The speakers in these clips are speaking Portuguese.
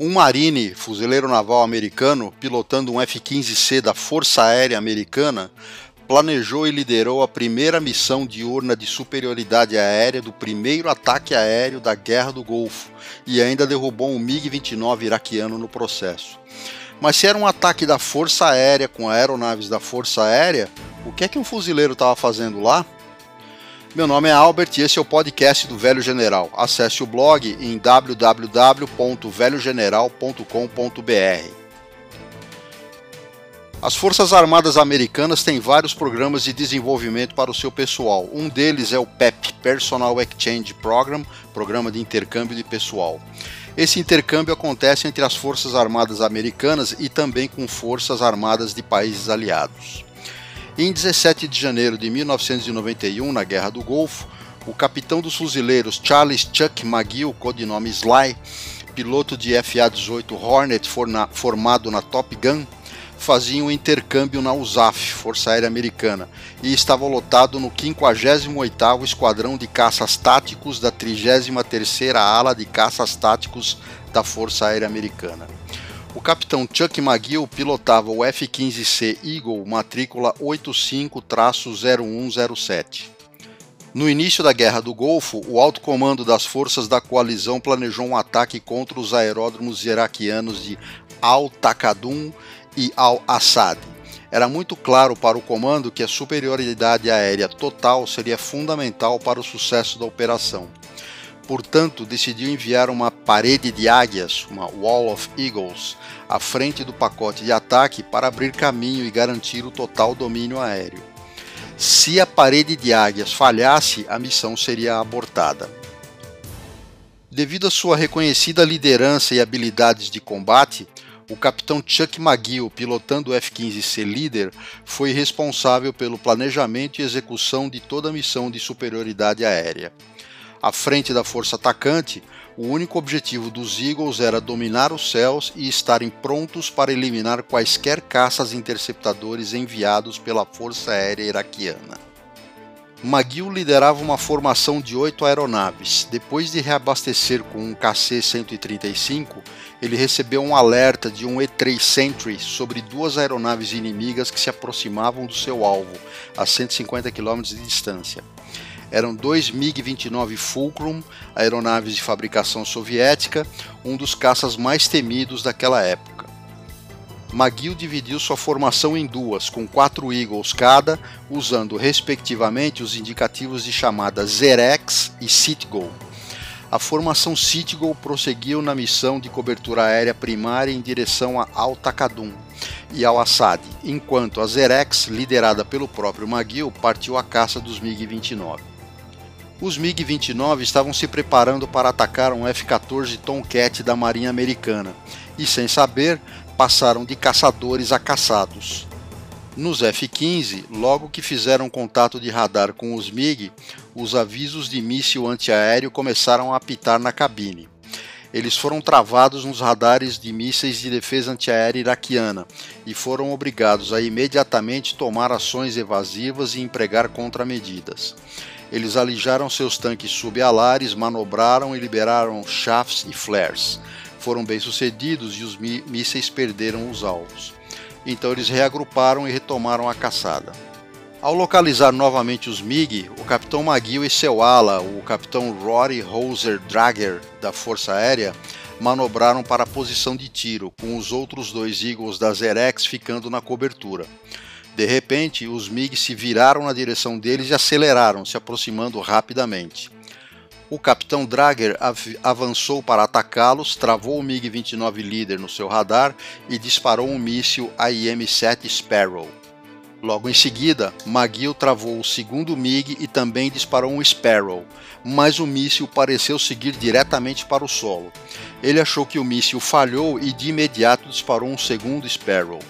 Um Marine, fuzileiro naval americano, pilotando um F-15C da Força Aérea Americana, planejou e liderou a primeira missão diurna de superioridade aérea do primeiro ataque aéreo da Guerra do Golfo e ainda derrubou um MiG-29 iraquiano no processo. Mas se era um ataque da Força Aérea com aeronaves da Força Aérea, o que é que um fuzileiro estava fazendo lá? Meu nome é Albert e esse é o podcast do Velho General. Acesse o blog em www.velhogeneral.com.br. As Forças Armadas Americanas têm vários programas de desenvolvimento para o seu pessoal. Um deles é o PEP, Personal Exchange Program, Programa de Intercâmbio de Pessoal. Esse intercâmbio acontece entre as Forças Armadas Americanas e também com forças armadas de países aliados. Em 17 de janeiro de 1991, na Guerra do Golfo, o capitão dos fuzileiros Charles Chuck McGill, codinome Sly, piloto de FA-18 Hornet formado na Top Gun, fazia um intercâmbio na USAF, Força Aérea Americana, e estava lotado no 58º Esquadrão de Caças Táticos da 33ª Ala de Caças Táticos da Força Aérea Americana. O capitão Chuck McGill pilotava o F-15C Eagle matrícula 85-0107. No início da Guerra do Golfo, o alto comando das forças da coalizão planejou um ataque contra os aeródromos iraquianos de Al-Taqadum e Al-Assad. Era muito claro para o comando que a superioridade aérea total seria fundamental para o sucesso da operação portanto, decidiu enviar uma parede de águias, uma Wall of Eagles, à frente do pacote de ataque para abrir caminho e garantir o total domínio aéreo. Se a parede de águias falhasse, a missão seria abortada. Devido à sua reconhecida liderança e habilidades de combate, o capitão Chuck McGill, pilotando o F-15C Líder, foi responsável pelo planejamento e execução de toda a missão de superioridade aérea. À frente da força atacante, o único objetivo dos Eagles era dominar os céus e estarem prontos para eliminar quaisquer caças interceptadores enviados pela Força Aérea Iraquiana. McGill liderava uma formação de oito aeronaves. Depois de reabastecer com um KC-135, ele recebeu um alerta de um E-3 Sentry sobre duas aeronaves inimigas que se aproximavam do seu alvo, a 150 km de distância eram dois MiG-29 Fulcrum, aeronaves de fabricação soviética, um dos caças mais temidos daquela época. McGill dividiu sua formação em duas, com quatro Eagles cada, usando respectivamente os indicativos de chamada Zerex e Citgo. A formação Citgo prosseguiu na missão de cobertura aérea primária em direção a Al-Taqadum e Al-Assad, enquanto a Zerex, liderada pelo próprio McGill, partiu à caça dos MiG-29. Os MiG-29 estavam se preparando para atacar um F-14 Tomcat da Marinha Americana e, sem saber, passaram de caçadores a caçados. Nos F-15, logo que fizeram contato de radar com os MiG, os avisos de míssil antiaéreo começaram a apitar na cabine. Eles foram travados nos radares de mísseis de defesa antiaérea iraquiana e foram obrigados a imediatamente tomar ações evasivas e empregar contramedidas. Eles alijaram seus tanques subalares, manobraram e liberaram shafts e flares. Foram bem-sucedidos e os mísseis perderam os alvos. Então eles reagruparam e retomaram a caçada. Ao localizar novamente os MiG, o capitão McGill e seu ala, o capitão Rory Hoser Drager da Força Aérea, manobraram para a posição de tiro, com os outros dois Eagles da Zerex ficando na cobertura. De repente, os MiG se viraram na direção deles e aceleraram, se aproximando rapidamente. O capitão Drager av avançou para atacá-los, travou o MiG-29 líder no seu radar e disparou um míssil AIM-7 Sparrow. Logo em seguida, McGill travou o segundo MiG e também disparou um Sparrow, mas o míssil pareceu seguir diretamente para o solo. Ele achou que o míssil falhou e de imediato disparou um segundo Sparrow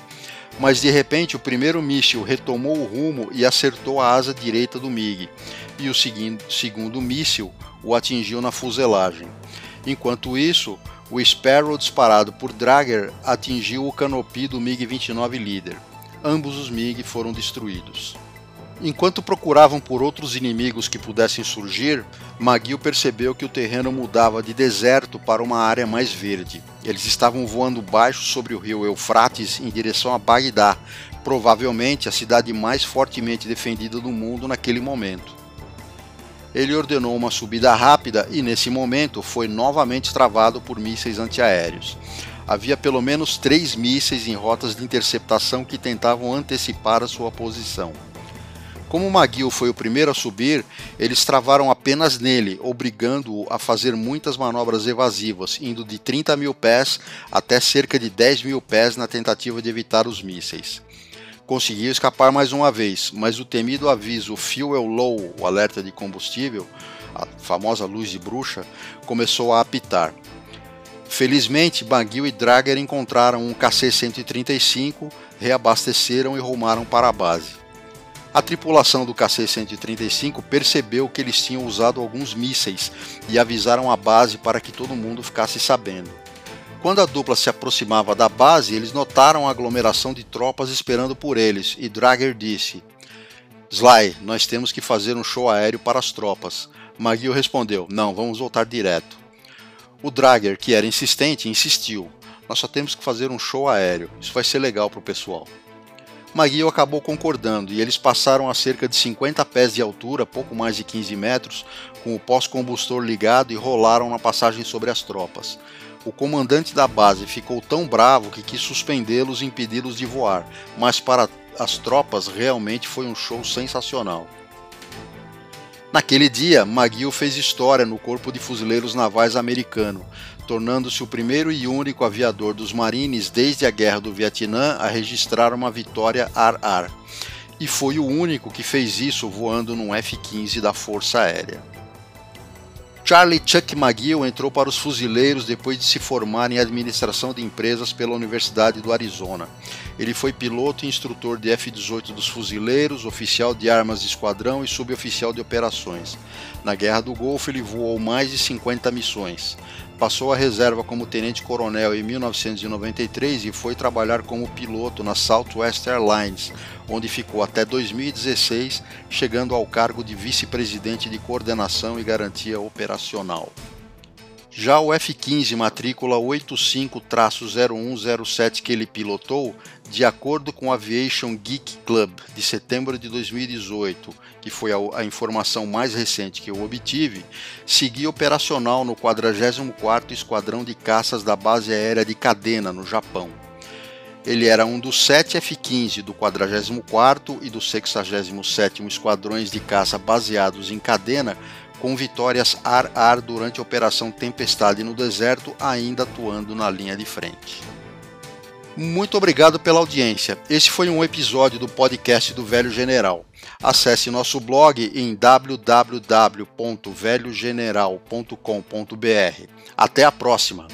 mas de repente o primeiro míssil retomou o rumo e acertou a asa direita do MiG, e o segundo míssil o atingiu na fuselagem. Enquanto isso, o Sparrow disparado por Drager atingiu o canopi do MiG-29 líder. Ambos os MiG foram destruídos. Enquanto procuravam por outros inimigos que pudessem surgir, McGill percebeu que o terreno mudava de deserto para uma área mais verde. Eles estavam voando baixo sobre o rio Eufrates em direção a Bagdá, provavelmente a cidade mais fortemente defendida do mundo naquele momento. Ele ordenou uma subida rápida e, nesse momento, foi novamente travado por mísseis antiaéreos. Havia pelo menos três mísseis em rotas de interceptação que tentavam antecipar a sua posição. Como McGill foi o primeiro a subir, eles travaram apenas nele, obrigando-o a fazer muitas manobras evasivas, indo de 30 mil pés até cerca de 10 mil pés na tentativa de evitar os mísseis. Conseguiu escapar mais uma vez, mas o temido aviso Fuel Low, o alerta de combustível, a famosa luz de bruxa, começou a apitar. Felizmente, McGill e Drager encontraram um KC-135, reabasteceram e rumaram para a base. A tripulação do KC-135 percebeu que eles tinham usado alguns mísseis e avisaram a base para que todo mundo ficasse sabendo. Quando a dupla se aproximava da base, eles notaram a aglomeração de tropas esperando por eles, e Drager disse: Sly, nós temos que fazer um show aéreo para as tropas. McGill respondeu: Não, vamos voltar direto. O Drager, que era insistente, insistiu: Nós só temos que fazer um show aéreo, isso vai ser legal para o pessoal. McGill acabou concordando e eles passaram a cerca de 50 pés de altura, pouco mais de 15 metros, com o pós-combustor ligado e rolaram na passagem sobre as tropas. O comandante da base ficou tão bravo que quis suspendê-los e impedi-los de voar, mas para as tropas realmente foi um show sensacional. Naquele dia, McGill fez história no Corpo de Fuzileiros Navais americano, tornando-se o primeiro e único aviador dos Marines desde a Guerra do Vietnã a registrar uma vitória ar-ar. E foi o único que fez isso voando num F-15 da Força Aérea. Charlie Chuck McGill entrou para os fuzileiros depois de se formar em administração de empresas pela Universidade do Arizona. Ele foi piloto e instrutor de F-18 dos fuzileiros, oficial de armas de esquadrão e suboficial de operações. Na Guerra do Golfo, ele voou mais de 50 missões. Passou a reserva como tenente-coronel em 1993 e foi trabalhar como piloto na Southwest Airlines, onde ficou até 2016, chegando ao cargo de vice-presidente de coordenação e garantia operacional. Já o F-15 matrícula 85-0107 que ele pilotou, de acordo com o Aviation Geek Club de setembro de 2018, que foi a, a informação mais recente que eu obtive, seguia operacional no 44º Esquadrão de Caças da Base Aérea de Cadena, no Japão. Ele era um dos sete F-15 do 44º e do 67º Esquadrões de Caça baseados em Cadena, com vitórias ar-ar durante a Operação Tempestade no deserto, ainda atuando na linha de frente. Muito obrigado pela audiência. Esse foi um episódio do podcast do Velho General. Acesse nosso blog em www.velhogeneral.com.br. Até a próxima!